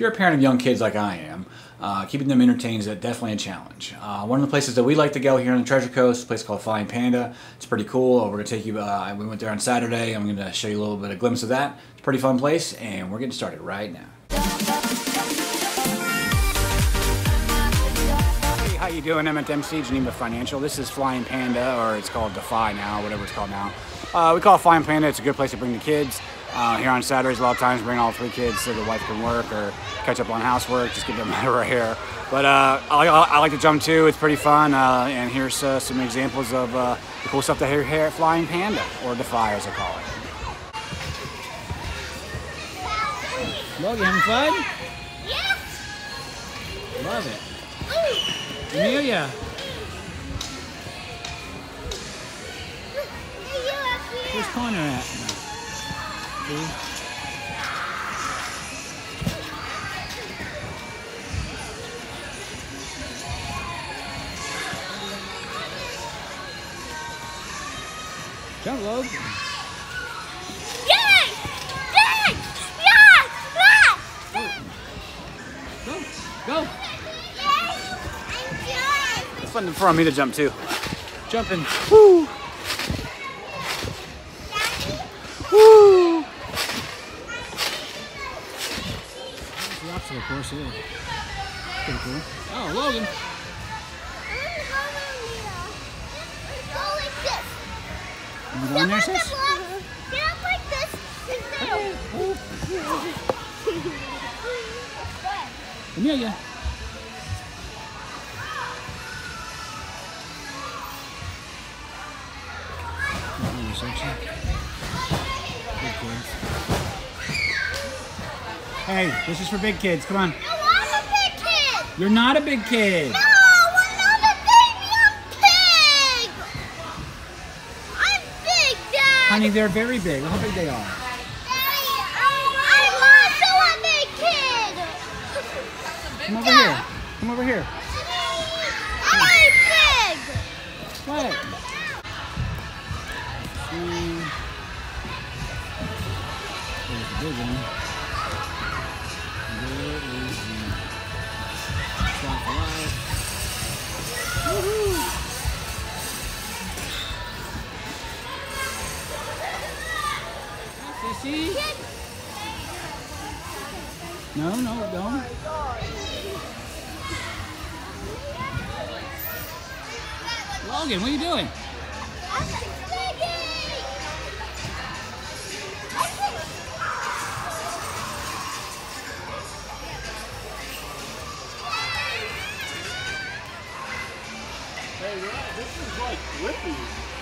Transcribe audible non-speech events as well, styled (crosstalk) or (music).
if you're a parent of young kids like I am, uh, keeping them entertained is definitely a challenge. Uh, one of the places that we like to go here on the Treasure Coast, is a place called Flying Panda. It's pretty cool. We're to take you, uh, we went there on Saturday. I'm to show you a little bit of glimpse of that. It's a pretty fun place, and we're getting started right now. Hey, how you doing? I'm at MC Geneva Financial. This is Flying Panda, or it's called Defy now, whatever it's called now. Uh, we call it Flying Panda. It's a good place to bring the kids. Uh, here on Saturdays, a lot of times bring all three kids so the wife can work or catch up on housework, just get them (laughs) out of right here. But uh, I, like, I, like to jump too. It's pretty fun. Uh, and here's uh, some examples of uh, the cool stuff that here, here at Flying Panda, or Defy as I call it. Logan, having fun? Yes. Love it. Ooh. Amelia. Hey, you up here. Where's Connor at? See? Jump, Logan. Yay! Yay! Yeah! Yeah! Go. Go. Yay! I'm It's fun for me to jump too. Jumping. Woo. Woo. The obstacle course here. Pretty cool. Oh, Logan. Go like this. You going there, Get up sis? the block. Get up like this. and go. Amelia. Another section. Big kids. Hey, this is for big kids. Come on. No, I'm a big kid. You're not a big kid. No, I'm not a baby. I'm big. I'm big, Dad. Honey, they're very big. Look how big they are. Daddy, oh, I'm also a big kid. Come over here. Come over here. I'm big. What? See. There's the big one. There is the Stop Alive. Woohoo! Sissy? No, no, don't. Logan, what are you doing? Piggy. This is like Whippy.